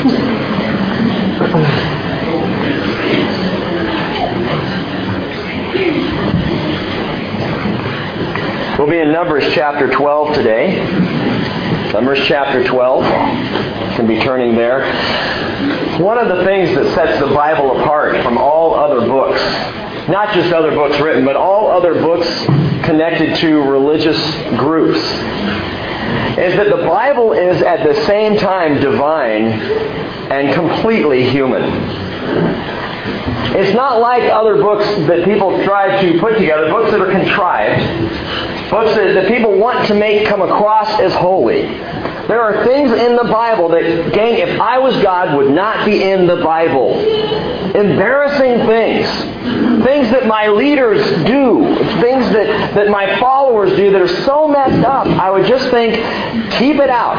We'll be in Numbers chapter 12 today. Numbers chapter 12. You can be turning there. One of the things that sets the Bible apart from all other books, not just other books written, but all other books connected to religious groups, is that the Bible is at the same time divine and completely human. It's not like other books that people try to put together, books that are contrived, books that, that people want to make come across as holy. There are things in the Bible that, gang, if I was God, would not be in the Bible. Embarrassing things. Things that my leaders do. Things that, that my followers do that are so messed up. I would just think, keep it out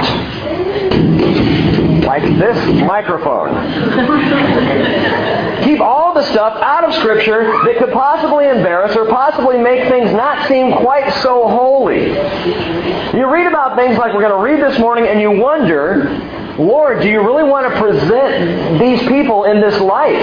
like this microphone. Keep all the stuff out of Scripture that could possibly embarrass or possibly make things not seem quite so holy. You read about things like we're going to read this morning and you wonder, Lord, do you really want to present these people in this light?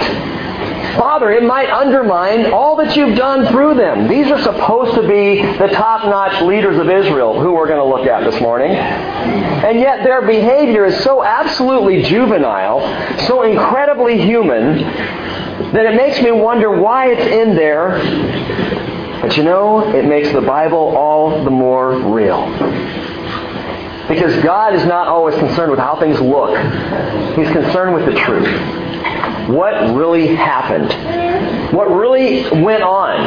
Father, it might undermine all that you've done through them. These are supposed to be the top-notch leaders of Israel, who we're going to look at this morning. And yet their behavior is so absolutely juvenile, so incredibly human, that it makes me wonder why it's in there. But you know, it makes the Bible all the more real. Because God is not always concerned with how things look. He's concerned with the truth what really happened, what really went on.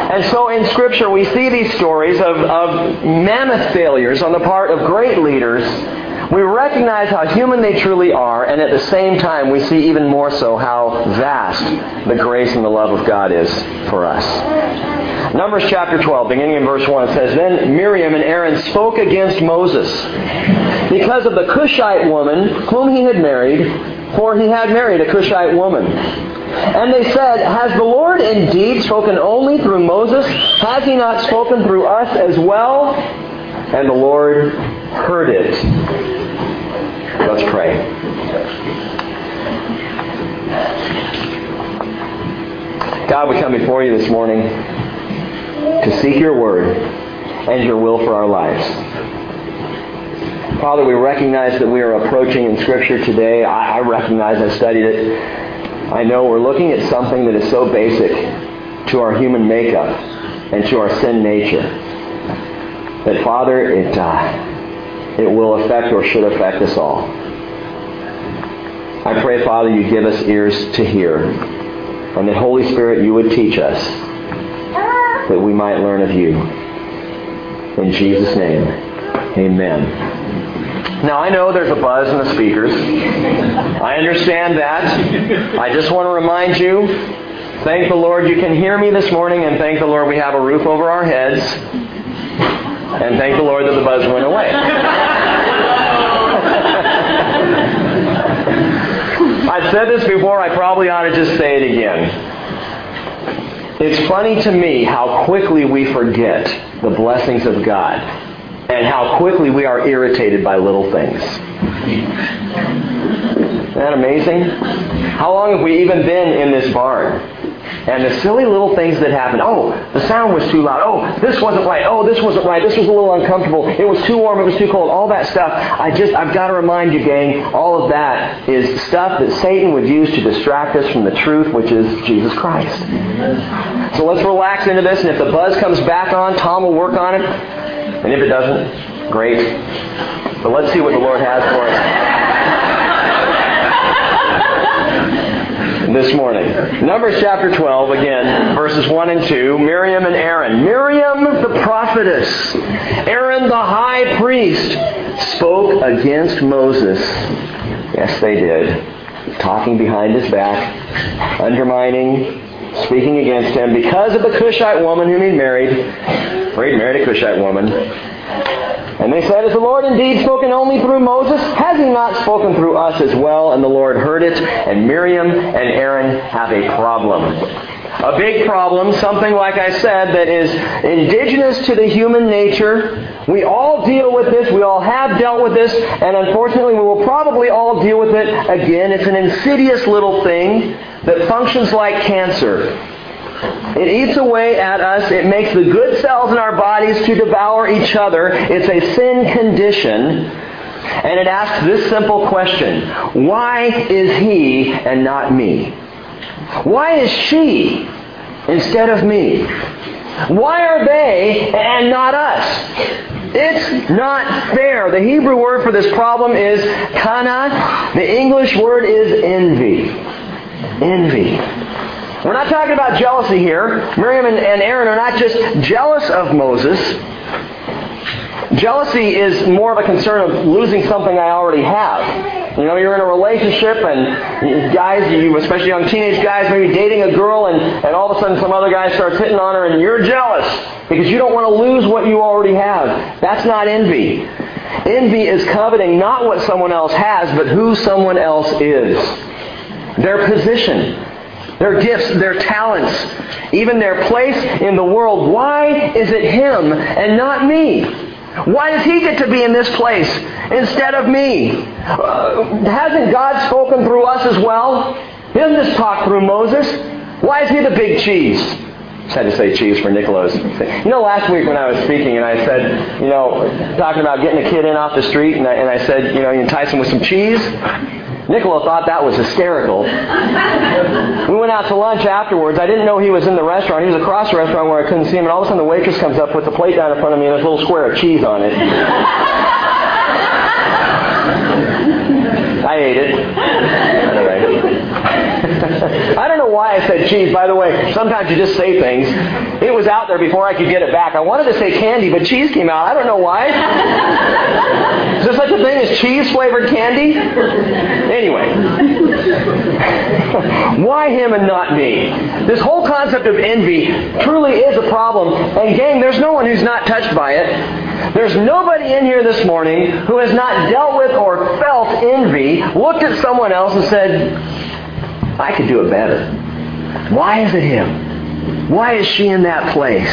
And so in Scripture, we see these stories of, of mammoth failures on the part of great leaders. We recognize how human they truly are, and at the same time, we see even more so how vast the grace and the love of God is for us. Numbers chapter 12, beginning in verse 1, says, Then Miriam and Aaron spoke against Moses because of the Cushite woman whom he had married for he had married a Cushite woman. And they said, Has the Lord indeed spoken only through Moses? Has he not spoken through us as well? And the Lord heard it. Let's pray. God, we come before you this morning to seek your word and your will for our lives. Father, we recognize that we are approaching in Scripture today. I, I recognize, I studied it. I know we're looking at something that is so basic to our human makeup and to our sin nature that, Father, it, uh, it will affect or should affect us all. I pray, Father, you give us ears to hear, and that Holy Spirit, you would teach us that we might learn of you. In Jesus' name, amen. Now, I know there's a buzz in the speakers. I understand that. I just want to remind you thank the Lord you can hear me this morning, and thank the Lord we have a roof over our heads, and thank the Lord that the buzz went away. I've said this before, I probably ought to just say it again. It's funny to me how quickly we forget the blessings of God and how quickly we are irritated by little things. Isn't that amazing? How long have we even been in this barn? And the silly little things that happen. Oh, the sound was too loud. Oh, this wasn't right. Oh, this wasn't right. This was a little uncomfortable. It was too warm. It was too cold. All that stuff. I just, I've got to remind you, gang, all of that is stuff that Satan would use to distract us from the truth, which is Jesus Christ. So let's relax into this, and if the buzz comes back on, Tom will work on it. And if it doesn't, great. But let's see what the Lord has for us. this morning. Numbers chapter 12, again, verses 1 and 2. Miriam and Aaron. Miriam the prophetess, Aaron the high priest, spoke against Moses. Yes, they did. Talking behind his back, undermining, speaking against him because of the Cushite woman whom he married. He married a Cushite woman. And they said, Has the Lord indeed spoken only through Moses? Has he not spoken through us as well? And the Lord heard it, and Miriam and Aaron have a problem. A big problem, something like I said, that is indigenous to the human nature. We all deal with this. We all have dealt with this. And unfortunately, we will probably all deal with it again. It's an insidious little thing that functions like cancer. It eats away at us. It makes the good cells in our bodies to devour each other. It's a sin condition. And it asks this simple question Why is he and not me? Why is she instead of me? Why are they and not us? It's not fair. The Hebrew word for this problem is kana. The English word is envy. Envy. We're not talking about jealousy here. Miriam and Aaron are not just jealous of Moses. Jealousy is more of a concern of losing something I already have. You know, you're in a relationship and guys, you, especially young teenage guys, maybe dating a girl and, and all of a sudden some other guy starts hitting on her and you're jealous because you don't want to lose what you already have. That's not envy. Envy is coveting not what someone else has, but who someone else is. Their position, their gifts, their talents, even their place in the world. Why is it him and not me? Why does he get to be in this place instead of me? Uh, hasn't God spoken through us as well? He doesn't just talk through Moses. Why is he the big cheese? Just had to say cheese for Nicholas. You know, last week when I was speaking and I said, you know, talking about getting a kid in off the street, and I, and I said, you know, you entice him with some cheese. Nicola thought that was hysterical. We went out to lunch afterwards. I didn't know he was in the restaurant. He was across the restaurant where I couldn't see him, and all of a sudden the waitress comes up, puts a plate down in front of me, and there's a little square of cheese on it. I ate it. I don't know why I said cheese. By the way, sometimes you just say things. It was out there before I could get it back. I wanted to say candy, but cheese came out. I don't know why. Is such thing as cheese flavored candy? Anyway. why him and not me? This whole concept of envy truly is a problem. And gang, there's no one who's not touched by it. There's nobody in here this morning who has not dealt with or felt envy, looked at someone else and said, I could do it better. Why is it him? Why is she in that place?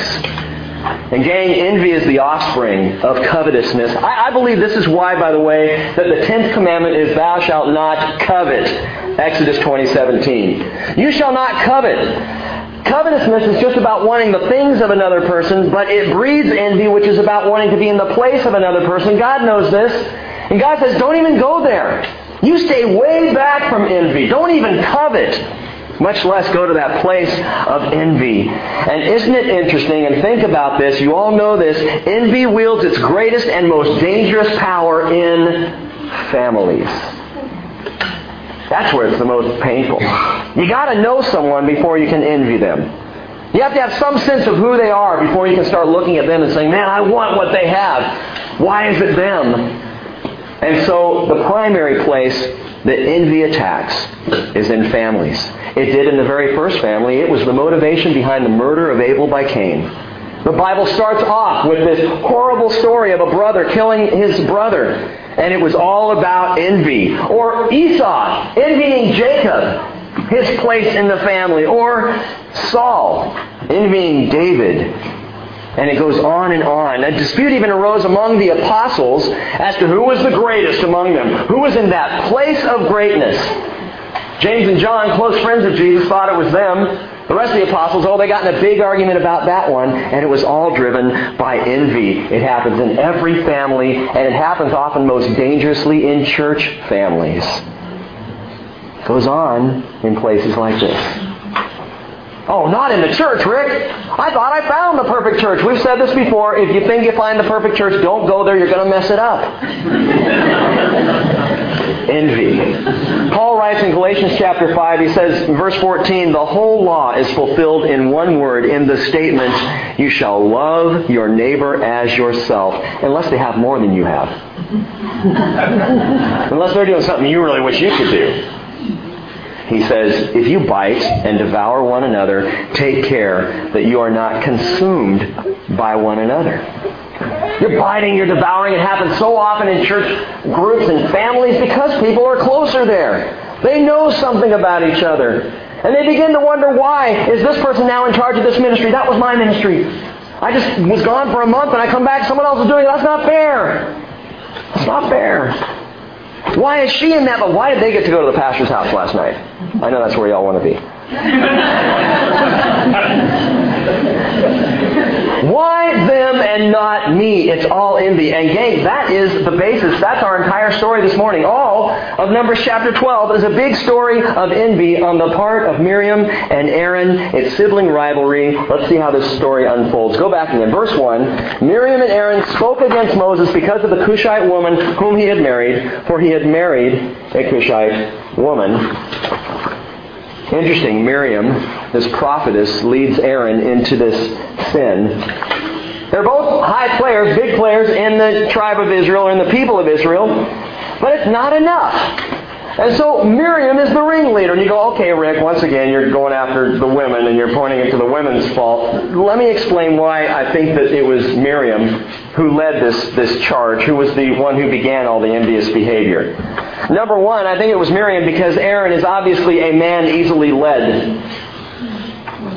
And gang, envy is the offspring of covetousness. I, I, believe this is why, by the way, that the tenth commandment is thou shalt not covet. Exodus 20:17. You shall not covet. Covetousness is just about wanting the things of another person, but it breeds envy, which is about wanting to be in the place of another person. God knows this. And God says, don't even go there. You stay way back from envy. Don't even covet, much less go to that place of envy. And isn't it interesting? And think about this. You all know this. Envy wields its greatest and most dangerous power in families. That's where it's the most painful. You got to know someone before you can envy them. You have to have some sense of who they are before you can start looking at them and saying, man, I want what they have. Why is it them? And so the primary place that envy attacks is in families. It did in the very first family. It was the motivation behind the murder of Abel by Cain. The Bible starts off with this horrible story of a brother killing his brother. And it was all about envy. Or Esau envying Jacob, his place in the family. Or Saul envying David, and it goes on and on. A dispute even arose among the apostles as to who was the greatest among them, who was in that place of greatness. James and John, close friends of Jesus, thought it was them. The rest of the apostles, oh, they got in a big argument about that one, and it was all driven by envy. It happens in every family, and it happens often most dangerously in church families. It goes on in places like this. Oh, not in the church, Rick. I thought I found the perfect church. We've said this before. If you think you find the perfect church, don't go there. You're going to mess it up. Envy. Paul writes in Galatians chapter 5, he says, verse 14, the whole law is fulfilled in one word in the statement, you shall love your neighbor as yourself, unless they have more than you have. unless they're doing something you really wish you could do. He says, If you bite and devour one another, take care that you are not consumed by one another. You're biting, you're devouring. It happens so often in church groups and families because people are closer there. They know something about each other. And they begin to wonder why is this person now in charge of this ministry? That was my ministry. I just was gone for a month and I come back, someone else is doing it. That's not fair. That's not fair. Why is she in that? But why did they get to go to the pastor's house last night? I know that's where y'all want to be. Why them and not me? It's all envy. And gang, that is the basis. That's our entire story this morning. All of Numbers chapter 12 is a big story of envy on the part of Miriam and Aaron. It's sibling rivalry. Let's see how this story unfolds. Go back again. Verse 1. Miriam and Aaron spoke against Moses because of the Cushite woman whom he had married, for he had married a Cushite woman. Interesting, Miriam, this prophetess, leads Aaron into this sin. They're both high players, big players in the tribe of Israel or in the people of Israel, but it's not enough. And so Miriam is the ringleader. And you go, okay, Rick, once again, you're going after the women and you're pointing it to the women's fault. Let me explain why I think that it was Miriam who led this, this charge, who was the one who began all the envious behavior. Number one, I think it was Miriam because Aaron is obviously a man easily led.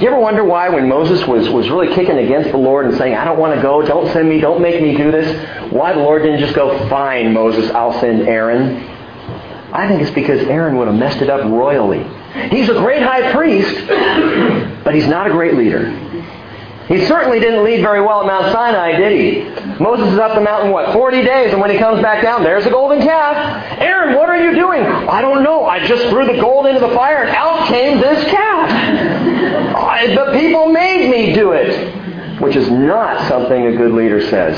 You ever wonder why when Moses was, was really kicking against the Lord and saying, I don't want to go, don't send me, don't make me do this, why the Lord didn't just go, fine, Moses, I'll send Aaron? I think it's because Aaron would have messed it up royally. He's a great high priest, but he's not a great leader. He certainly didn't lead very well at Mount Sinai, did he? Moses is up the mountain, what, 40 days, and when he comes back down, there's a golden calf. Aaron, what are you doing? I don't know. I just threw the gold into the fire, and out came this calf. I, the people made me do it, which is not something a good leader says.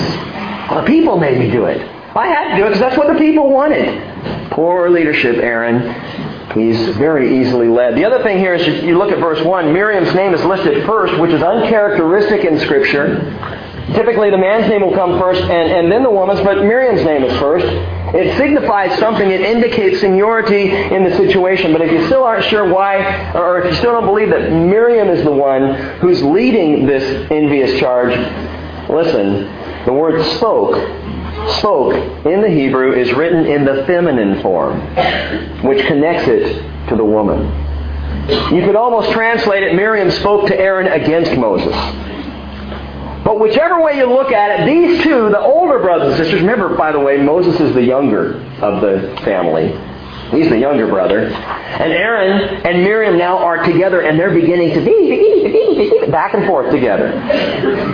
The people made me do it. I had to do it because that's what the people wanted. Poor leadership, Aaron. He's very easily led. The other thing here is you look at verse 1. Miriam's name is listed first, which is uncharacteristic in Scripture. Typically, the man's name will come first and, and then the woman's, but Miriam's name is first. It signifies something. It indicates seniority in the situation. But if you still aren't sure why, or if you still don't believe that Miriam is the one who's leading this envious charge, listen. The word spoke spoke in the Hebrew is written in the feminine form, which connects it to the woman. You could almost translate it Miriam spoke to Aaron against Moses. But whichever way you look at it, these two, the older brothers and sisters, remember, by the way, Moses is the younger of the family. He's the younger brother. And Aaron and Miriam now are together and they're beginning to be back and forth together.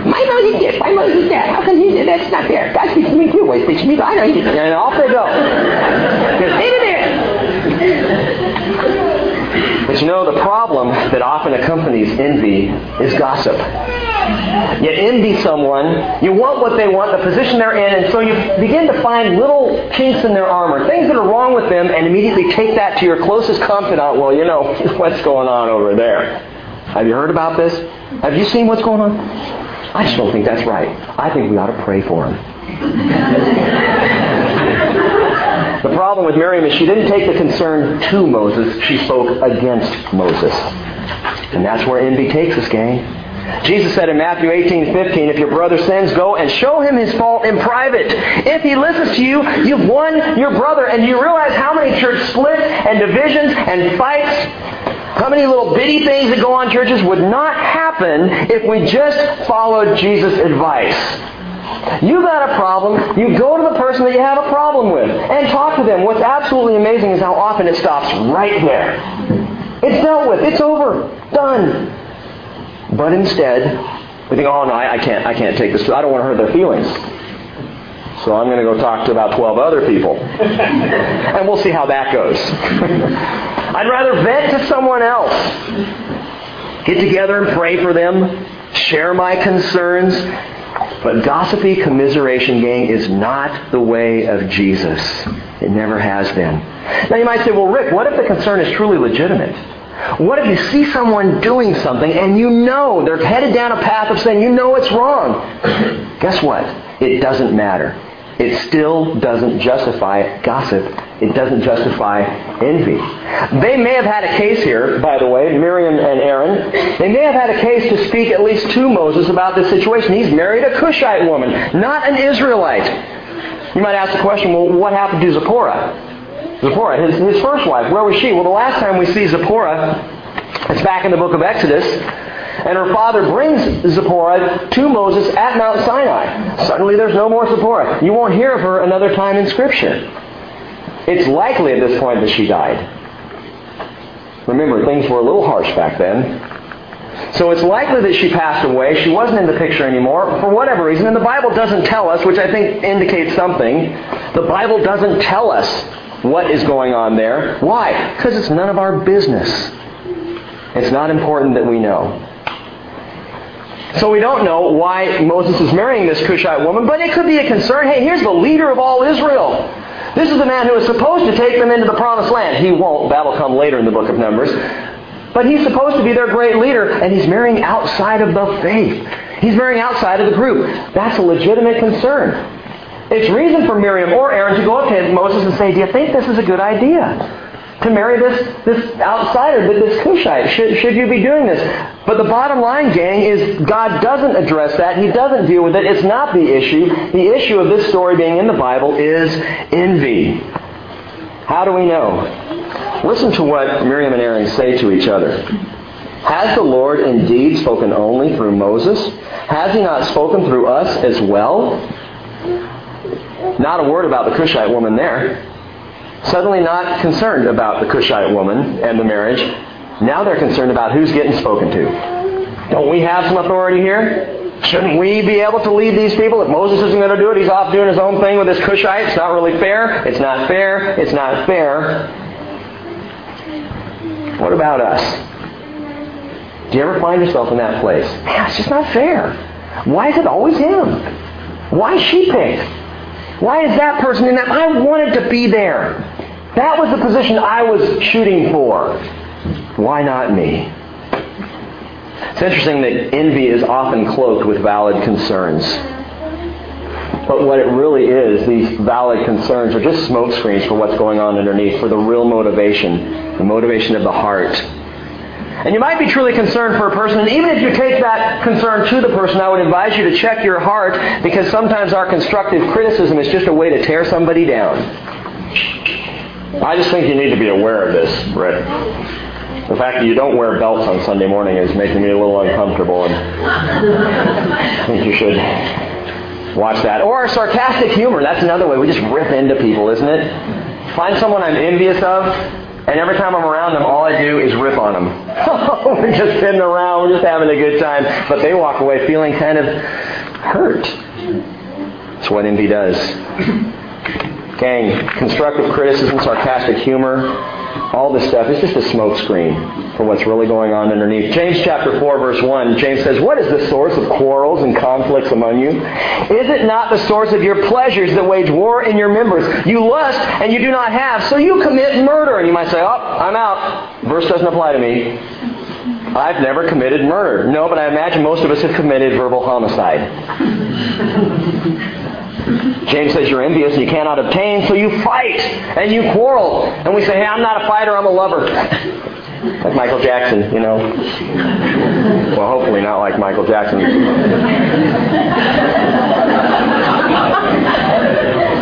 My Moses this, my Moses that. How can he do That's not fair. God speaks to me too. Why speaks to me? I know he did. And off they go. Just stay there. But you know, the problem that often accompanies envy is gossip. You envy someone, you want what they want, the position they're in, and so you begin to find little chinks in their armor, things that are wrong with them, and immediately take that to your closest confidant. Well, you know, what's going on over there? Have you heard about this? Have you seen what's going on? I just don't think that's right. I think we ought to pray for him. The problem with Miriam is she didn't take the concern to Moses, she spoke against Moses. And that's where envy takes us, gang. Jesus said in Matthew 18, 15, if your brother sins, go and show him his fault in private. If he listens to you, you've won your brother. And you realize how many church splits and divisions and fights, how many little bitty things that go on churches would not happen if we just followed Jesus' advice. You got a problem, you go to the person that you have a problem with and talk to them. What's absolutely amazing is how often it stops right there. It's dealt with. It's over. Done. But instead, we think, oh no, I, I can't I can't take this. I don't want to hurt their feelings. So I'm going to go talk to about 12 other people. and we'll see how that goes. I'd rather vent to someone else. Get together and pray for them. Share my concerns but gossipy commiseration, gang, is not the way of Jesus. It never has been. Now you might say, well, Rick, what if the concern is truly legitimate? What if you see someone doing something and you know they're headed down a path of sin, you know it's wrong? Guess what? It doesn't matter. It still doesn't justify gossip. It doesn't justify envy. They may have had a case here, by the way, Miriam and Aaron. They may have had a case to speak at least to Moses about this situation. He's married a Cushite woman, not an Israelite. You might ask the question, well, what happened to Zipporah? Zipporah, his, his first wife. Where was she? Well, the last time we see Zipporah, it's back in the book of Exodus. And her father brings Zipporah to Moses at Mount Sinai. Suddenly there's no more Zipporah. You won't hear of her another time in Scripture. It's likely at this point that she died. Remember, things were a little harsh back then. So it's likely that she passed away. She wasn't in the picture anymore for whatever reason. And the Bible doesn't tell us, which I think indicates something. The Bible doesn't tell us what is going on there. Why? Because it's none of our business. It's not important that we know. So we don't know why Moses is marrying this Cushite woman, but it could be a concern. Hey, here's the leader of all Israel. This is the man who is supposed to take them into the promised land. He won't. That'll come later in the book of Numbers. But he's supposed to be their great leader, and he's marrying outside of the faith. He's marrying outside of the group. That's a legitimate concern. It's reason for Miriam or Aaron to go up to Moses and say, Do you think this is a good idea? To marry this, this outsider, this Cushite? Should, should you be doing this? But the bottom line, gang, is God doesn't address that. He doesn't deal with it. It's not the issue. The issue of this story being in the Bible is envy. How do we know? Listen to what Miriam and Aaron say to each other. Has the Lord indeed spoken only through Moses? Has he not spoken through us as well? Not a word about the Cushite woman there. Suddenly not concerned about the Cushite woman and the marriage. Now they're concerned about who's getting spoken to. Don't we have some authority here? Shouldn't we be able to lead these people? If Moses isn't going to do it, he's off doing his own thing with his Cushite. It's not really fair. It's not fair. It's not fair. What about us? Do you ever find yourself in that place? Man, it's just not fair. Why is it always him? Why she picked? Why is that person in that? I wanted to be there. That was the position I was shooting for. Why not me? It's interesting that envy is often cloaked with valid concerns. But what it really is, these valid concerns are just smokescreens for what's going on underneath, for the real motivation, the motivation of the heart. And you might be truly concerned for a person, and even if you take that concern to the person, I would advise you to check your heart because sometimes our constructive criticism is just a way to tear somebody down. I just think you need to be aware of this, Rick. The fact that you don't wear belts on Sunday morning is making me a little uncomfortable, and I think you should watch that. Or sarcastic humor. That's another way. We just rip into people, isn't it? Find someone I'm envious of, and every time I'm around them, all I do is rip on them. we're just sitting around, we're just having a good time. But they walk away feeling kind of hurt. That's what envy does. Gang, constructive criticism, sarcastic humor, all this stuff is just a smokescreen for what's really going on underneath. James chapter 4 verse 1, James says, What is the source of quarrels and conflicts among you? Is it not the source of your pleasures that wage war in your members? You lust and you do not have, so you commit murder. And you might say, Oh, I'm out. Verse doesn't apply to me. I've never committed murder. No, but I imagine most of us have committed verbal homicide. James says you're envious and you cannot obtain, so you fight and you quarrel. And we say, hey, I'm not a fighter, I'm a lover. like Michael Jackson, you know. Well, hopefully not like Michael Jackson.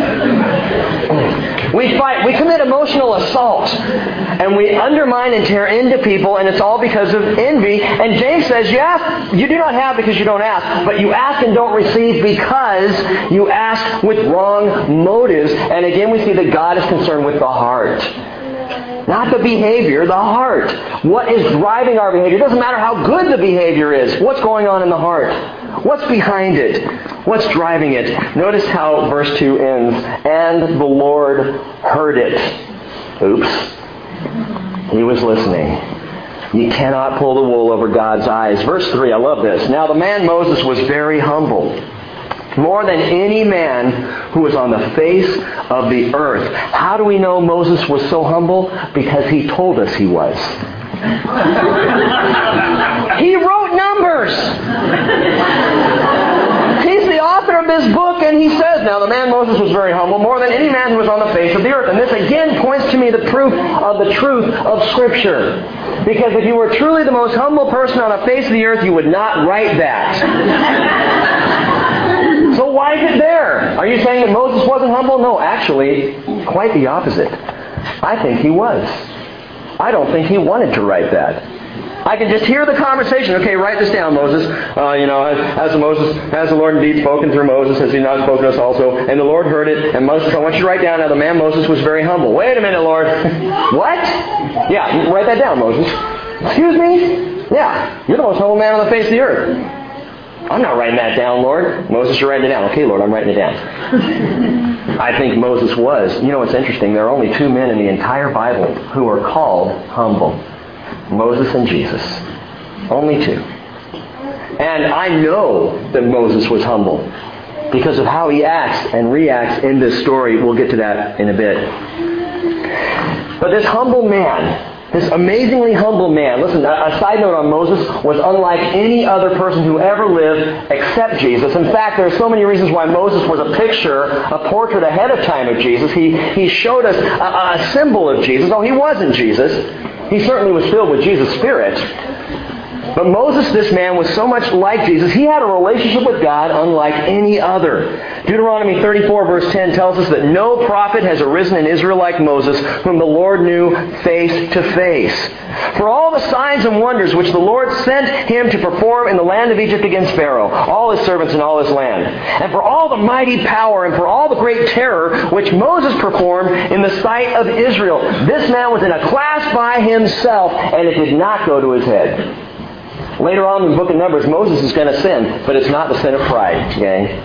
We fight. We commit emotional assault. And we undermine and tear into people, and it's all because of envy. And James says, you ask, you do not have because you don't ask, but you ask and don't receive because you ask with wrong motives. And again, we see that God is concerned with the heart. Not the behavior, the heart. What is driving our behavior? It doesn't matter how good the behavior is. What's going on in the heart? What's behind it? What's driving it? Notice how verse 2 ends. And the Lord heard it. Oops. He was listening. You cannot pull the wool over God's eyes. Verse 3, I love this. Now the man Moses was very humble more than any man who was on the face of the earth. How do we know Moses was so humble? Because he told us he was. he wrote numbers. He's the author of this book, and he says, Now the man Moses was very humble, more than any man who was on the face of the earth. And this again points to me the proof of the truth of Scripture. Because if you were truly the most humble person on the face of the earth, you would not write that. So why is it there? Are you saying that Moses wasn't humble? No, actually, quite the opposite. I think he was. I don't think he wanted to write that. I can just hear the conversation. Okay, write this down, Moses. Uh, you know, has Moses, has the Lord indeed spoken through Moses? Has he not spoken to us also? And the Lord heard it. And Moses, I want you to write down. Now the man Moses was very humble. Wait a minute, Lord. what? Yeah, write that down, Moses. Excuse me? Yeah, you're the most humble man on the face of the earth. I'm not writing that down, Lord. Moses, you're writing it down. Okay, Lord, I'm writing it down. I think Moses was. You know what's interesting? There are only two men in the entire Bible who are called humble. Moses and Jesus. Only two. And I know that Moses was humble because of how he acts and reacts in this story. We'll get to that in a bit. But this humble man, this amazingly humble man, listen, a side note on Moses, was unlike any other person who ever lived except Jesus. In fact, there are so many reasons why Moses was a picture, a portrait ahead of time of Jesus. He, he showed us a, a symbol of Jesus. Oh, he wasn't Jesus. He certainly was filled with Jesus' Spirit. But Moses, this man, was so much like Jesus. He had a relationship with God unlike any other. Deuteronomy 34, verse 10 tells us that no prophet has arisen in Israel like Moses, whom the Lord knew face to face. For all the signs and wonders which the Lord sent him to perform in the land of Egypt against Pharaoh, all his servants and all his land, and for all the mighty power and for all the great terror which Moses performed in the sight of Israel, this man was in a class by himself, and it did not go to his head. Later on in the book of Numbers, Moses is going to sin, but it's not the sin of pride, gang.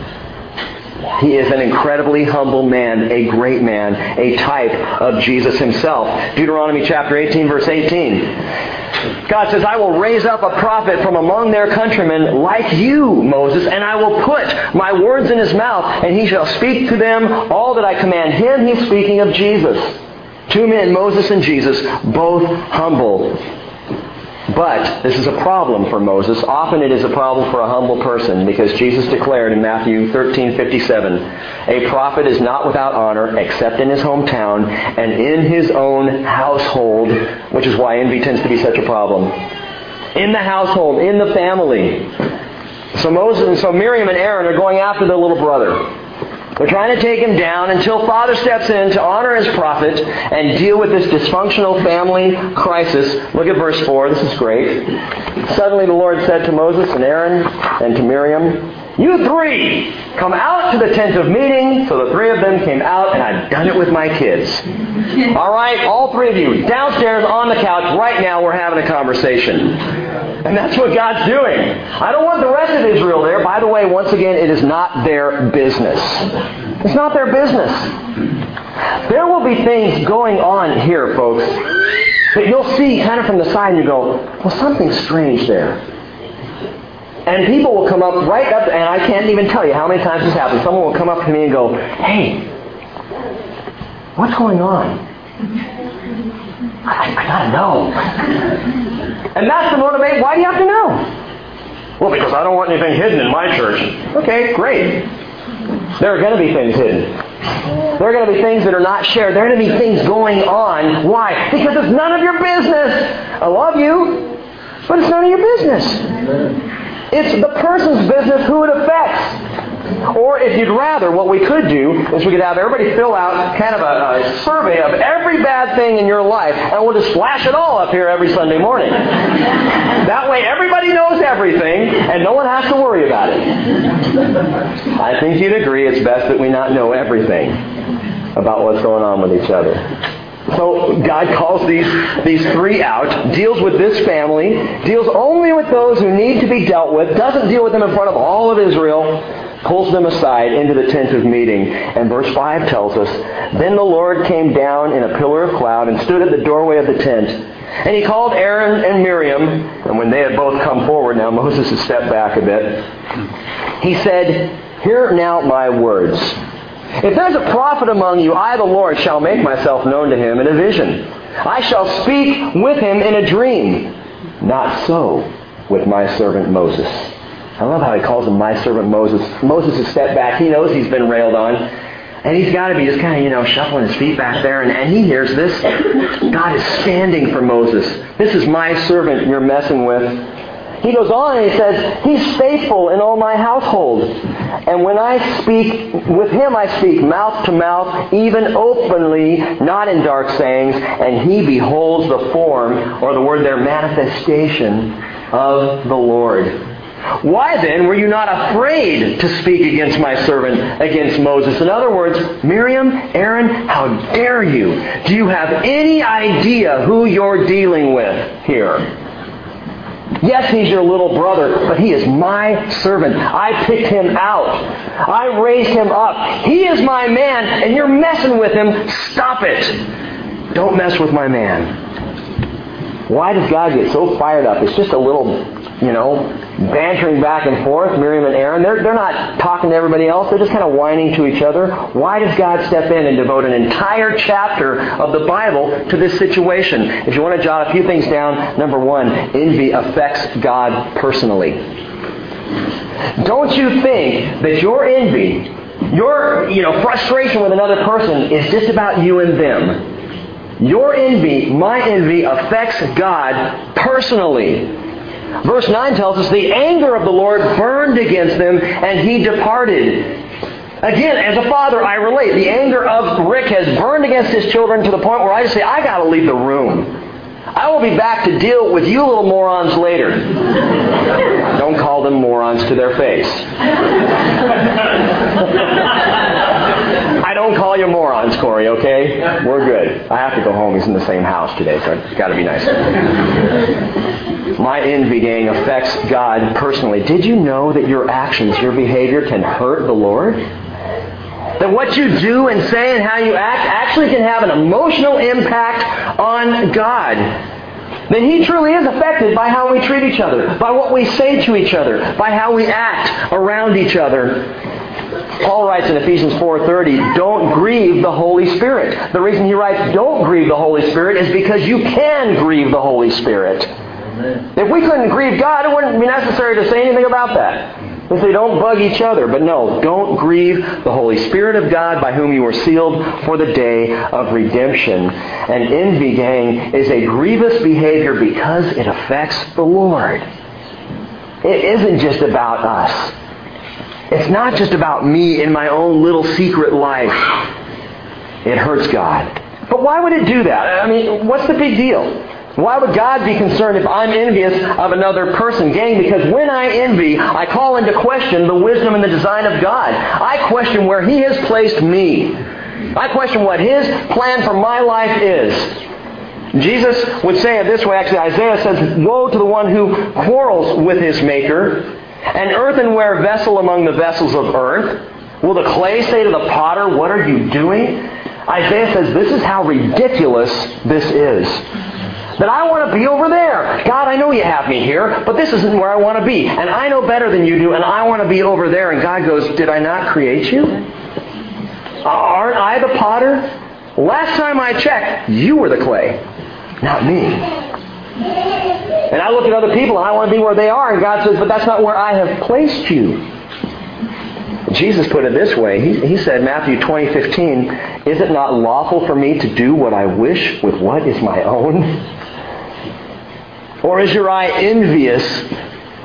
He is an incredibly humble man, a great man, a type of Jesus himself. Deuteronomy chapter 18, verse 18. God says, I will raise up a prophet from among their countrymen like you, Moses, and I will put my words in his mouth, and he shall speak to them all that I command him. He's speaking of Jesus. Two men, Moses and Jesus, both humble but this is a problem for Moses. Often it is a problem for a humble person because Jesus declared in Matthew 13:57, "A prophet is not without honor except in his hometown and in his own household," which is why envy tends to be such a problem. In the household, in the family. So Moses and so Miriam and Aaron are going after their little brother. They're trying to take him down until Father steps in to honor his prophet and deal with this dysfunctional family crisis. Look at verse 4. This is great. Suddenly the Lord said to Moses and Aaron and to Miriam, You three, come out to the tent of meeting. So the three of them came out, and I've done it with my kids. All right, all three of you, downstairs on the couch right now, we're having a conversation. And that's what God's doing. I don't want the rest of Israel there. By the way, once again, it is not their business. It's not their business. There will be things going on here, folks, that you'll see kind of from the side and you go, well, something's strange there. And people will come up right up, and I can't even tell you how many times this happens. Someone will come up to me and go, hey, what's going on? I, I gotta know. And that's the motivation. Why do you have to know? Well, because I don't want anything hidden in my church. Okay, great. There are going to be things hidden. There are going to be things that are not shared. There are going to be things going on. Why? Because it's none of your business. I love you, but it's none of your business. It's the person's business who it affects. Or if you'd rather, what we could do is we could have everybody fill out kind of a, a, survey of every bad thing in your life, and we'll just flash it all up here every Sunday morning. That way everybody knows everything, and no one has to worry about it. I think you'd agree it's best that we not know everything about what's going on with each other. So God calls these, these three out, deals with this family, deals only with those who need to be dealt with, doesn't deal with them in front of all of Israel, pulls them aside into the tent of meeting. And verse 5 tells us, Then the Lord came down in a pillar of cloud and stood at the doorway of the tent. And he called Aaron and Miriam, and when they had both come forward, now Moses has stepped back a bit, he said, Hear now my words. If there's a prophet among you, I, the Lord, shall make myself known to him in a vision. I shall speak with him in a dream. Not so with my servant Moses. I love how he calls him my servant Moses. Moses has stepped back. He knows he's been railed on. And he's got to be just kind of, you know, shuffling his feet back there. And, and he hears this. God is standing for Moses. This is my servant you're messing with. He goes on and he says, He's faithful in all my household. And when I speak, with him I speak mouth to mouth, even openly, not in dark sayings, and he beholds the form, or the word there, manifestation of the Lord. Why then were you not afraid to speak against my servant, against Moses? In other words, Miriam, Aaron, how dare you? Do you have any idea who you're dealing with here? Yes, he's your little brother, but he is my servant. I picked him out. I raised him up. He is my man, and you're messing with him. Stop it. Don't mess with my man. Why does God get so fired up? It's just a little you know, bantering back and forth, Miriam and Aaron. They're, they're not talking to everybody else. They're just kind of whining to each other. Why does God step in and devote an entire chapter of the Bible to this situation? If you want to jot a few things down, number one, envy affects God personally. Don't you think that your envy, your you know, frustration with another person is just about you and them? Your envy, my envy, affects God personally. Verse 9 tells us the anger of the Lord burned against them and he departed. Again, as a father, I relate. The anger of Rick has burned against his children to the point where I just say, I got to leave the room. I will be back to deal with you little morons later. Don't call them morons to their face. I don't call you morons, Corey, okay? We're good. I have to go home. He's in the same house today, so it's got to be nice. My envy, gang, affects God personally. Did you know that your actions, your behavior can hurt the Lord? That what you do and say and how you act actually can have an emotional impact on God. That He truly is affected by how we treat each other, by what we say to each other, by how we act around each other. Paul writes in Ephesians 4:30, "Don't grieve the Holy Spirit." The reason he writes "Don't grieve the Holy Spirit" is because you can grieve the Holy Spirit. If we couldn't grieve God, it wouldn't be necessary to say anything about that. We say don't bug each other, but no, don't grieve the Holy Spirit of God by whom you were sealed for the day of redemption. And envy, gang, is a grievous behavior because it affects the Lord. It isn't just about us. It's not just about me in my own little secret life. It hurts God. But why would it do that? I mean, what's the big deal? Why would God be concerned if I'm envious of another person? Gang, because when I envy, I call into question the wisdom and the design of God. I question where He has placed me. I question what His plan for my life is. Jesus would say it this way, actually, Isaiah says, Woe to the one who quarrels with his Maker, an earthenware vessel among the vessels of earth. Will the clay say to the potter, What are you doing? Isaiah says, This is how ridiculous this is. That I want to be over there. God, I know you have me here, but this isn't where I want to be. And I know better than you do, and I want to be over there. And God goes, Did I not create you? Aren't I the potter? Last time I checked, you were the clay, not me. And I look at other people and I want to be where they are, and God says, But that's not where I have placed you. Jesus put it this way. He, he said, Matthew 20, 15, Is it not lawful for me to do what I wish with what is my own? Or is your eye envious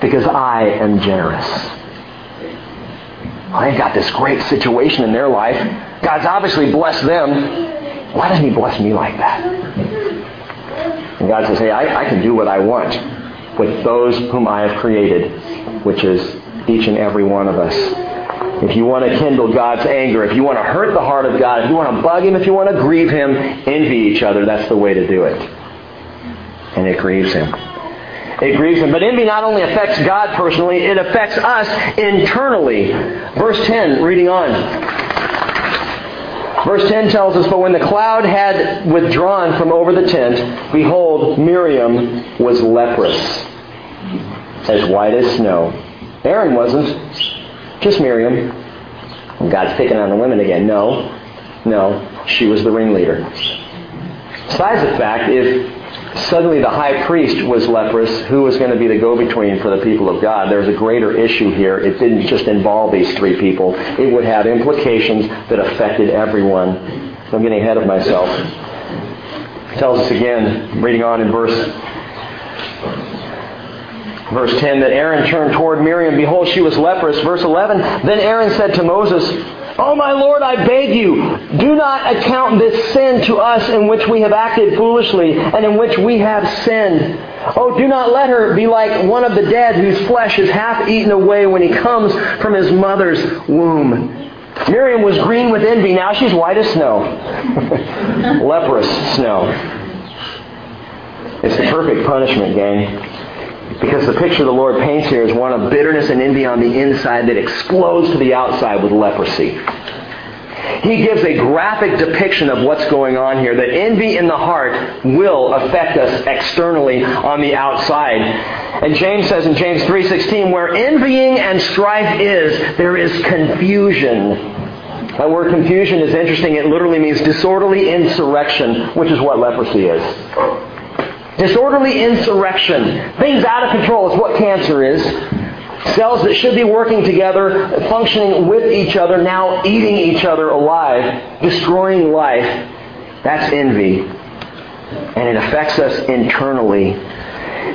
because I am generous? Well, they've got this great situation in their life. God's obviously blessed them. Why doesn't He bless me like that? And God says, hey, I, I can do what I want with those whom I have created, which is each and every one of us. If you want to kindle God's anger, if you want to hurt the heart of God, if you want to bug Him, if you want to grieve Him, envy each other. That's the way to do it. And it grieves Him. It grieves him. But envy not only affects God personally, it affects us internally. Verse 10, reading on. Verse 10 tells us, But when the cloud had withdrawn from over the tent, behold, Miriam was leprous, as white as snow. Aaron wasn't, just Miriam. God's picking on the women again. No, no, she was the ringleader. Besides the fact, if suddenly the high priest was leprous, who was going to be the go-between for the people of God? There's a greater issue here. It didn't just involve these three people. It would have implications that affected everyone. I'm getting ahead of myself. It tells us again, reading on in verse Verse 10, that Aaron turned toward Miriam. Behold, she was leprous. Verse 11, then Aaron said to Moses, Oh, my Lord, I beg you, do not account this sin to us in which we have acted foolishly and in which we have sinned. Oh, do not let her be like one of the dead whose flesh is half eaten away when he comes from his mother's womb. Miriam was green with envy. Now she's white as snow. Leprous snow. It's the perfect punishment, gang. Because the picture the Lord paints here is one of bitterness and envy on the inside that explodes to the outside with leprosy. He gives a graphic depiction of what's going on here, that envy in the heart will affect us externally on the outside. And James says in James 3:16, where envying and strife is, there is confusion. That word confusion is interesting. It literally means disorderly insurrection, which is what leprosy is. Disorderly insurrection. Things out of control is what cancer is. Cells that should be working together, functioning with each other, now eating each other alive, destroying life. That's envy. And it affects us internally.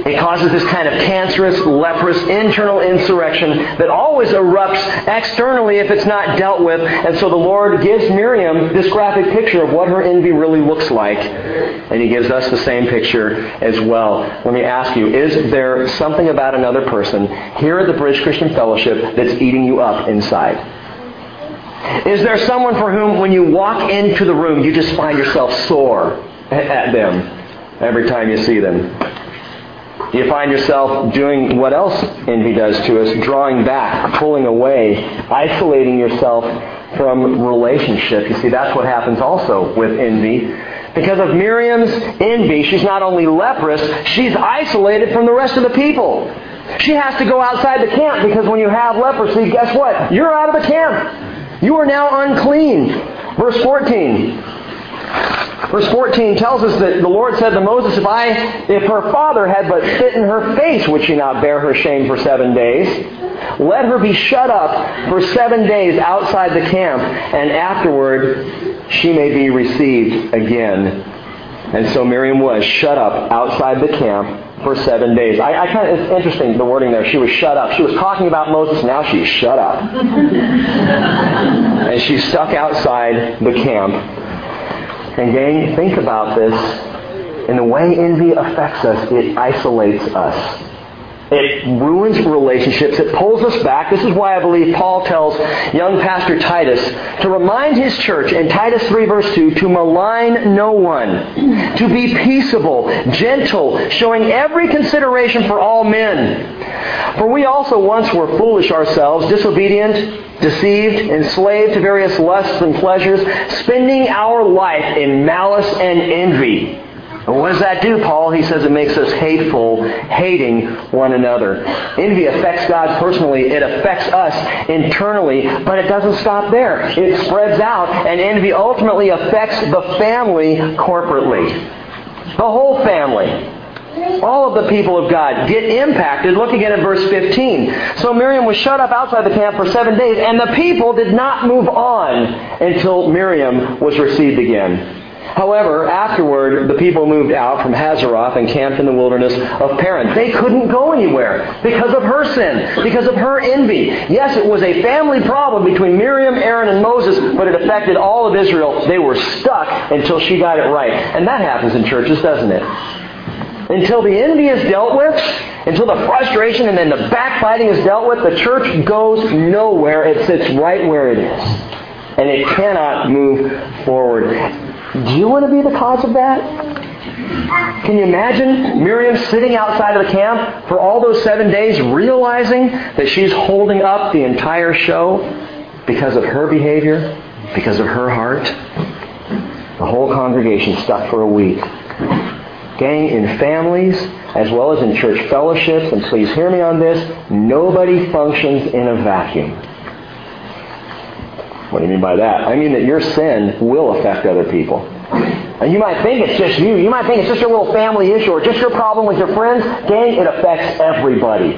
It causes this kind of cancerous, leprous, internal insurrection that always erupts externally if it's not dealt with. And so the Lord gives Miriam this graphic picture of what her envy really looks like. And He gives us the same picture as well. Let me ask you, is there something about another person here at the Bridge Christian Fellowship that's eating you up inside? Is there someone for whom when you walk into the room you just find yourself sore at them every time you see them? You find yourself doing what else envy does to us, drawing back, pulling away, isolating yourself from relationship. You see, that's what happens also with envy. Because of Miriam's envy, she's not only leprous, she's isolated from the rest of the people. She has to go outside the camp because when you have leprosy, guess what? You're out of the camp. You are now unclean. Verse 14. Verse 14 tells us that the Lord said to Moses, if I, if her father had but spit in her face, would she not bear her shame for seven days? Let her be shut up for seven days outside the camp, and afterward she may be received again. And so Miriam was shut up outside the camp for seven days. I, I kind of, it's interesting the wording there. She was shut up. She was talking about Moses. Now she's shut up, and she's stuck outside the camp. And gang, think about this. In the way envy affects us, it isolates us. It ruins relationships. It pulls us back. This is why I believe Paul tells young pastor Titus to remind his church in Titus 3 verse 2 to malign no one, to be peaceable, gentle, showing every consideration for all men. For we also once were foolish ourselves, disobedient, deceived, enslaved to various lusts and pleasures, spending our life in malice and envy. And what does that do, Paul? He says it makes us hateful, hating one another. Envy affects God personally. It affects us internally, but it doesn't stop there. It spreads out, and envy ultimately affects the family corporately. The whole family. All of the people of God get impacted. Look again at verse 15. So Miriam was shut up outside the camp for seven days, and the people did not move on until Miriam was received again. However, afterward, the people moved out from Hazeroth and camped in the wilderness of Paran. They couldn't go anywhere because of her sin, because of her envy. Yes, it was a family problem between Miriam, Aaron, and Moses, but it affected all of Israel. They were stuck until she got it right. And that happens in churches, doesn't it? Until the envy is dealt with, until the frustration and then the backbiting is dealt with, the church goes nowhere. It sits right where it is. And it cannot move forward. Do you want to be the cause of that? Can you imagine Miriam sitting outside of the camp for all those seven days, realizing that she's holding up the entire show because of her behavior, because of her heart? The whole congregation stuck for a week. Gang, in families, as well as in church fellowships, and please hear me on this, nobody functions in a vacuum. What do you mean by that? I mean that your sin will affect other people. And you might think it's just you. You might think it's just your little family issue or just your problem with your friends. Gang, it affects everybody.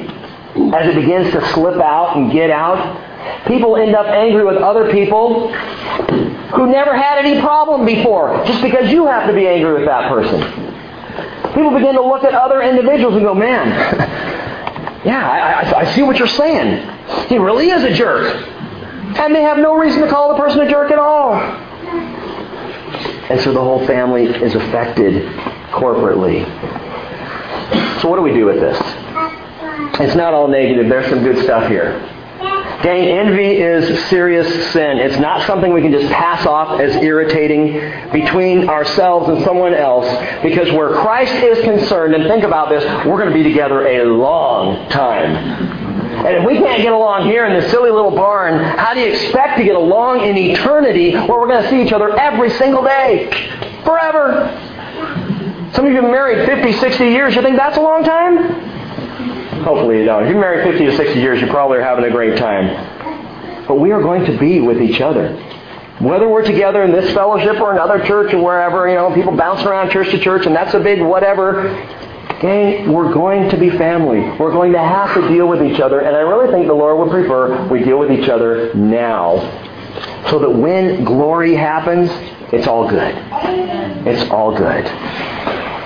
As it begins to slip out and get out, people end up angry with other people who never had any problem before just because you have to be angry with that person. People begin to look at other individuals and go, man, Yeah, I, I, I see what you're saying. He really is a jerk. And they have no reason to call the person a jerk at all. And so the whole family is affected corporately. So what do we do with this? It's not all negative. There's some good stuff here. Gang, envy is serious sin. It's not something we can just pass off as irritating between ourselves and someone else because where Christ is concerned, and think about this, we're going to be together a long time. And if we can't get along here in this silly little barn, how do you expect to get along in eternity where we're going to see each other every single day? Forever. Some of you have been married 50, 60 years. You think that's a long time? Hopefully you don't. If you're married 50 to 60 years, you probably are having a great time. But we are going to be with each other. Whether we're together in this fellowship or another church or wherever, you know, people bounce around church to church and that's a big whatever. Gang, we're going to be family. We're going to have to deal with each other. And I really think the Lord would prefer we deal with each other now. So that when glory happens, it's all good. It's all good.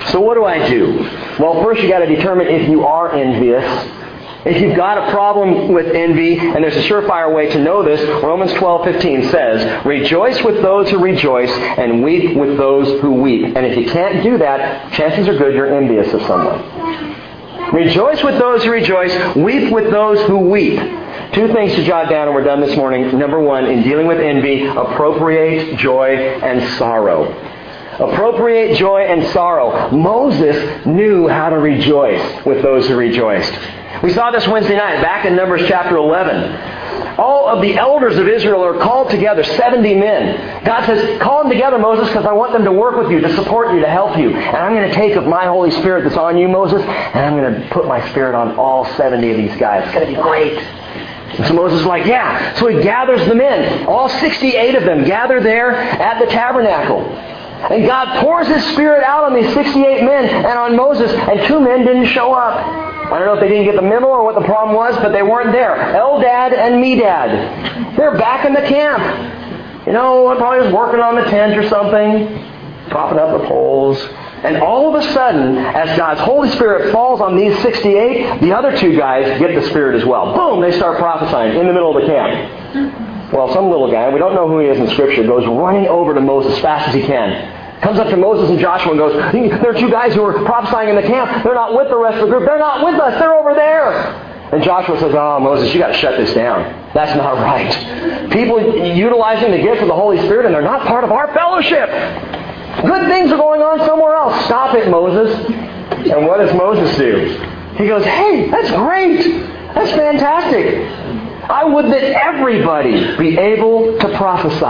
So what do I do? Well, first you got to determine if you are envious. If you've got a problem with envy, and there's a surefire way to know this, Romans 12:15 says, "Rejoice with those who rejoice, and weep with those who weep." And if you can't do that, chances are good you're envious of someone. Rejoice with those who rejoice, weep with those who weep. Two things to jot down, and we're done this morning. Number one, in dealing with envy, appropriate joy and sorrow appropriate joy and sorrow. Moses knew how to rejoice with those who rejoiced. We saw this Wednesday night back in Numbers chapter 11. All of the elders of Israel are called together, 70 men. God says, call them together, Moses, because I want them to work with you, to support you, to help you. And I'm going to take of my Holy Spirit that's on you, Moses, and I'm going to put my Spirit on all 70 of these guys. It's going to be great. And so Moses is like, yeah. So he gathers them in. All 68 of them gather there at the tabernacle. And God pours His Spirit out on these 68 men and on Moses, and two men didn't show up. I don't know if they didn't get the memo or what the problem was, but they weren't there. Eldad and Medad. They're back in the camp. You know, probably was working on the tent or something, propping up the poles. And all of a sudden, as God's Holy Spirit falls on these 68, the other two guys get the Spirit as well. Boom, they start prophesying in the middle of the camp. Well, some little guy, we don't know who he is in Scripture, goes running over to Moses as fast as he can. Comes up to Moses and Joshua and goes, There are two guys who are prophesying in the camp. They're not with the rest of the group. They're not with us. They're over there. And Joshua says, Oh, Moses, you got to shut this down. That's not right. People utilizing the gift of the Holy Spirit and they're not part of our fellowship. Good things are going on somewhere else. Stop it, Moses. And what does Moses do? He goes, Hey, that's great. That's fantastic. I would that everybody be able to prophesy.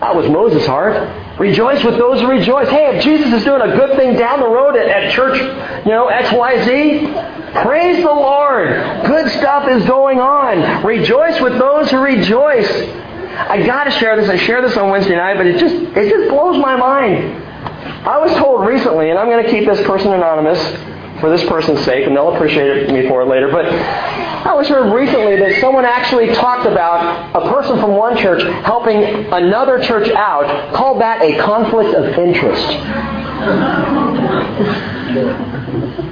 That was Moses' heart. Rejoice with those who rejoice. Hey, if Jesus is doing a good thing down the road at, at church, you know, XYZ, praise the Lord. Good stuff is going on. Rejoice with those who rejoice. I gotta share this. I share this on Wednesday night, but it just it just blows my mind. I was told recently, and I'm to keep this person anonymous for this person's sake, and they'll appreciate me for it later. But I was heard recently that someone actually talked about a person from one church helping another church out, called that a conflict of interest.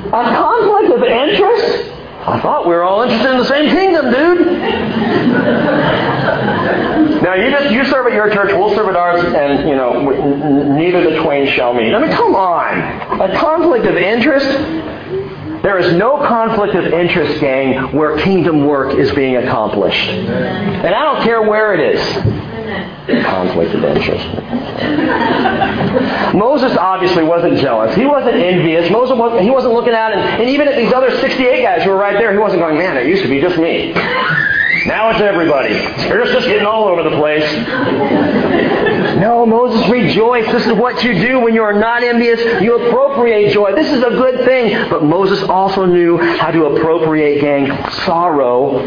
a conflict of interest? I thought we were all interested in the same kingdom, dude. now you just you serve at your church, we'll serve at ours, and you know neither the twain shall meet. I mean, come on, a conflict of interest. There is no conflict of interest, gang, where kingdom work is being accomplished. And I don't care where it is. Conflict of interest. Moses obviously wasn't jealous. He wasn't envious. Moses wasn't, he wasn't looking out, and, and even at these other 68 guys who were right there, he wasn't going, man, it used to be just me. Now it's everybody. You're just getting all over the place. No, Moses, rejoice. This is what you do when you are not envious. You appropriate joy. This is a good thing. But Moses also knew how to appropriate, gang, sorrow.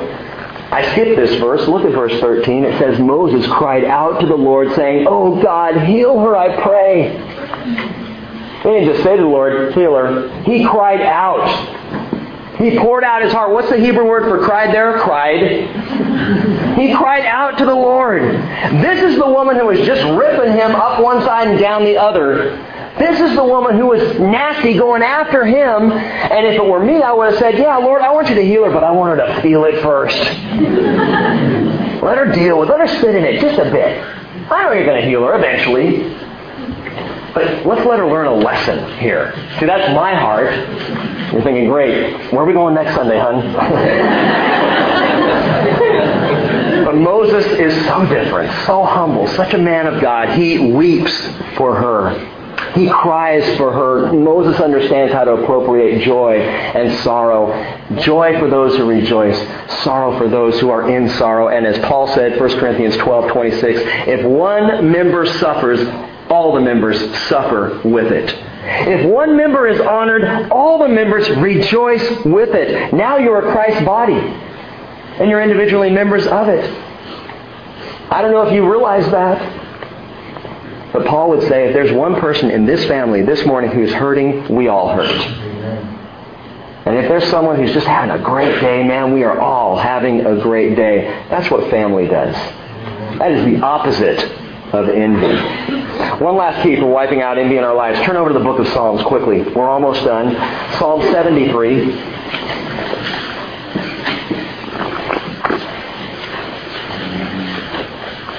I skip this verse. Look at verse 13. It says, Moses cried out to the Lord, saying, Oh God, heal her, I pray. He didn't just say to the Lord, heal her. He cried out. He poured out his heart. What's the Hebrew word for cried there? Cried. He cried out to the Lord. This is the woman who was just ripping him up one side and down the other This is the woman who was nasty going after him. And if it were me, I would have said, Yeah, Lord, I want you to heal her, but I want her to feel it first. let her deal with it. Let her spit in it just a bit. I know you're going to heal her eventually. But let's let her learn a lesson here. See, that's my heart. You're thinking, great. Where are we going next Sunday, hun? but Moses is so different, so humble, such a man of God. He weeps for her. He cries for her. Moses understands how to appropriate joy and sorrow. Joy for those who rejoice, sorrow for those who are in sorrow. And as Paul said, 1 Corinthians 12, 26, if one member suffers, all the members suffer with it. If one member is honored, all the members rejoice with it. Now you are Christ's body, and you're individually members of it. I don't know if you realize that. But Paul would say if there's one person in this family this morning who's hurting, we all hurt. And if there's someone who's just having a great day, man, we are all having a great day. That's what family does. That is the opposite of envy. One last key for wiping out envy in our lives. Turn over to the book of Psalms quickly. We're almost done. Psalm 73.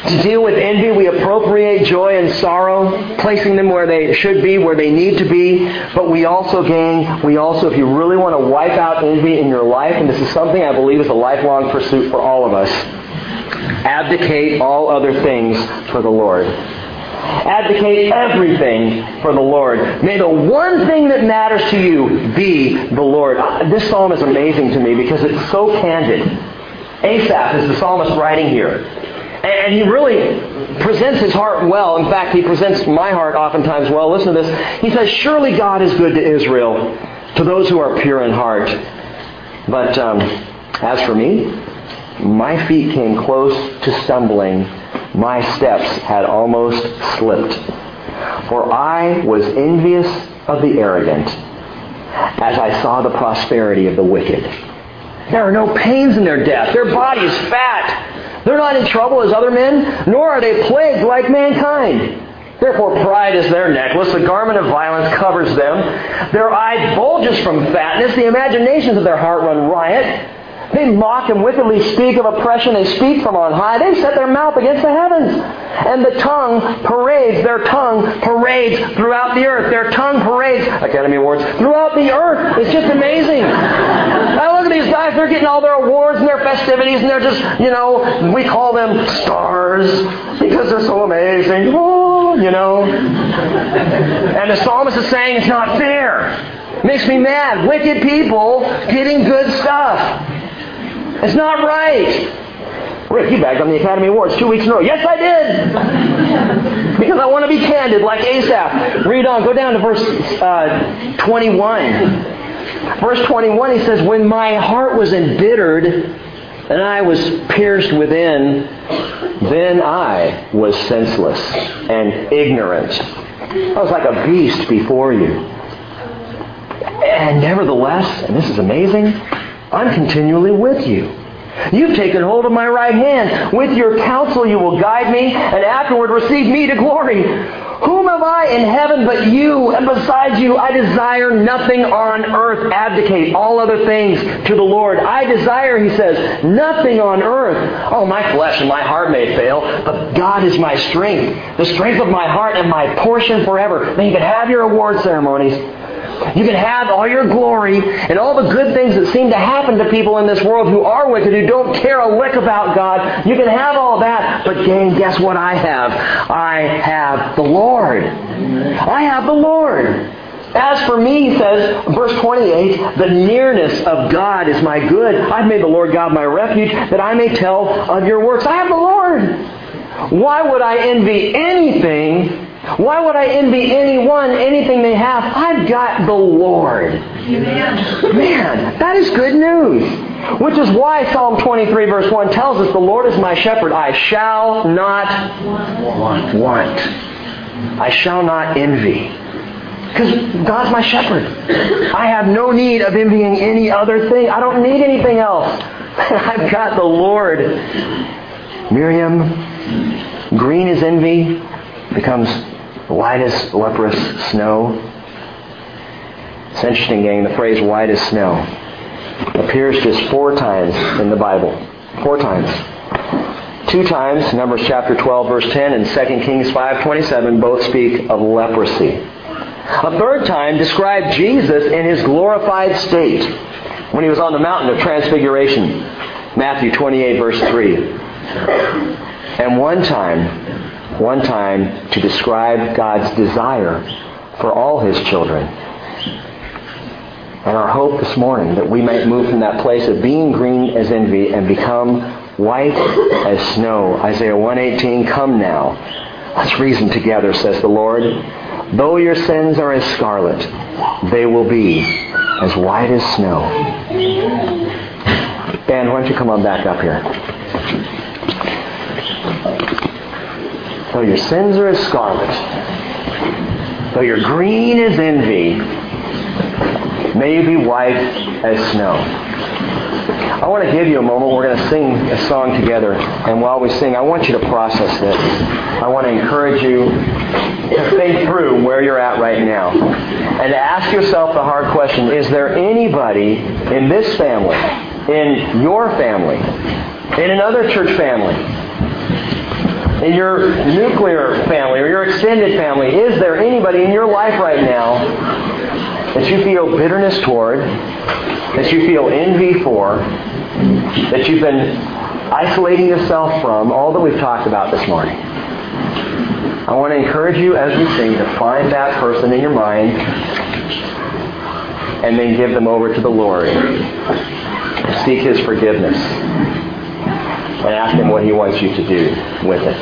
To deal with envy, we appropriate joy and sorrow, placing them where they should be, where they need to be. But we also, gain, we also, if you really want to wipe out envy in your life, and this is something I believe is a lifelong pursuit for all of us, abdicate all other things for the Lord. Advocate everything for the Lord. May the one thing that matters to you be the Lord. This psalm is amazing to me because it's so candid. Asaph is the psalmist writing here. And he really presents his heart well. In fact, he presents my heart oftentimes well. Listen to this. He says, Surely God is good to Israel, to those who are pure in heart. But um, as for me, my feet came close to stumbling. My steps had almost slipped. For I was envious of the arrogant as I saw the prosperity of the wicked. There are no pains in their death. Their body is fat. They're not in trouble as other men, nor are they plagued like mankind. Therefore, pride is their necklace. The garment of violence covers them. Their eye bulges from fatness. The imaginations of their heart run riot. They mock and wickedly speak of oppression. They speak from on high. They set their mouth against the heavens. And the tongue parades, their tongue parades throughout the earth. Their tongue parades, Academy Awards, throughout the earth. It's just amazing. I look at these guys, they're getting all their awards and their festivities, and they're just, you know, we call them stars because they're so amazing. Oh, you know. And the psalmist is saying it's not fair. Makes me mad. Wicked people getting good stuff. It's not right. Rick, you bagged on the Academy Awards two weeks in a row. Yes, I did. because I want to be candid like Asaph. Read on. Go down to verse uh, 21. Verse 21, he says, When my heart was embittered and I was pierced within, then I was senseless and ignorant. I was like a beast before you. And nevertheless, and this is amazing, I'm continually with you. You've taken hold of my right hand. With your counsel you will guide me, and afterward receive me to glory. Whom have I in heaven but you? And besides you, I desire nothing on earth. Abdicate all other things to the Lord. I desire, he says, nothing on earth. Oh, my flesh and my heart may fail, but God is my strength, the strength of my heart and my portion forever. Then you can have your award ceremonies. You can have all your glory and all the good things that seem to happen to people in this world who are wicked, who don't care a lick about God. You can have all that. But gang, guess what I have? I have the Lord. I have the Lord. As for me, he says, verse 28, the nearness of God is my good. I've made the Lord God my refuge, that I may tell of your works. I have the Lord. Why would I envy anything why would I envy anyone, anything they have? I've got the Lord. Amen. Man, that is good news. Which is why Psalm 23 verse 1 tells us, The Lord is my shepherd, I shall not want. want. I shall not envy. Because God's my shepherd. I have no need of envying any other thing. I don't need anything else. I've got the Lord. Miriam, green is envy, becomes white as leprous snow. It's interesting, gang, the phrase white as snow appears just four times in the Bible. Four times. Two times, Numbers chapter 12, verse 10, and 2 Kings 5, 27, both speak of leprosy. A third time described Jesus in his glorified state when he was on the mountain of transfiguration. Matthew 28, verse 3. And one time, one time to describe God's desire for all his children. And our hope this morning that we might move from that place of being green as envy and become white as snow. Isaiah 118, come now. Let's reason together, says the Lord. Though your sins are as scarlet, they will be as white as snow. Ben, why don't you come on back up here? Though your sins are as scarlet, though you're green as envy, may you be white as snow. I want to give you a moment. We're going to sing a song together. And while we sing, I want you to process this. I want to encourage you to think through where you're at right now. And to ask yourself the hard question, is there anybody in this family, in your family, in another church family, in your nuclear family or your extended family, is there anybody in your life right now that you feel bitterness toward, that you feel envy for, that you've been isolating yourself from, all that we've talked about this morning? I want to encourage you as we sing to find that person in your mind and then give them over to the Lord. Seek His forgiveness and ask Him what He wants you to do with it.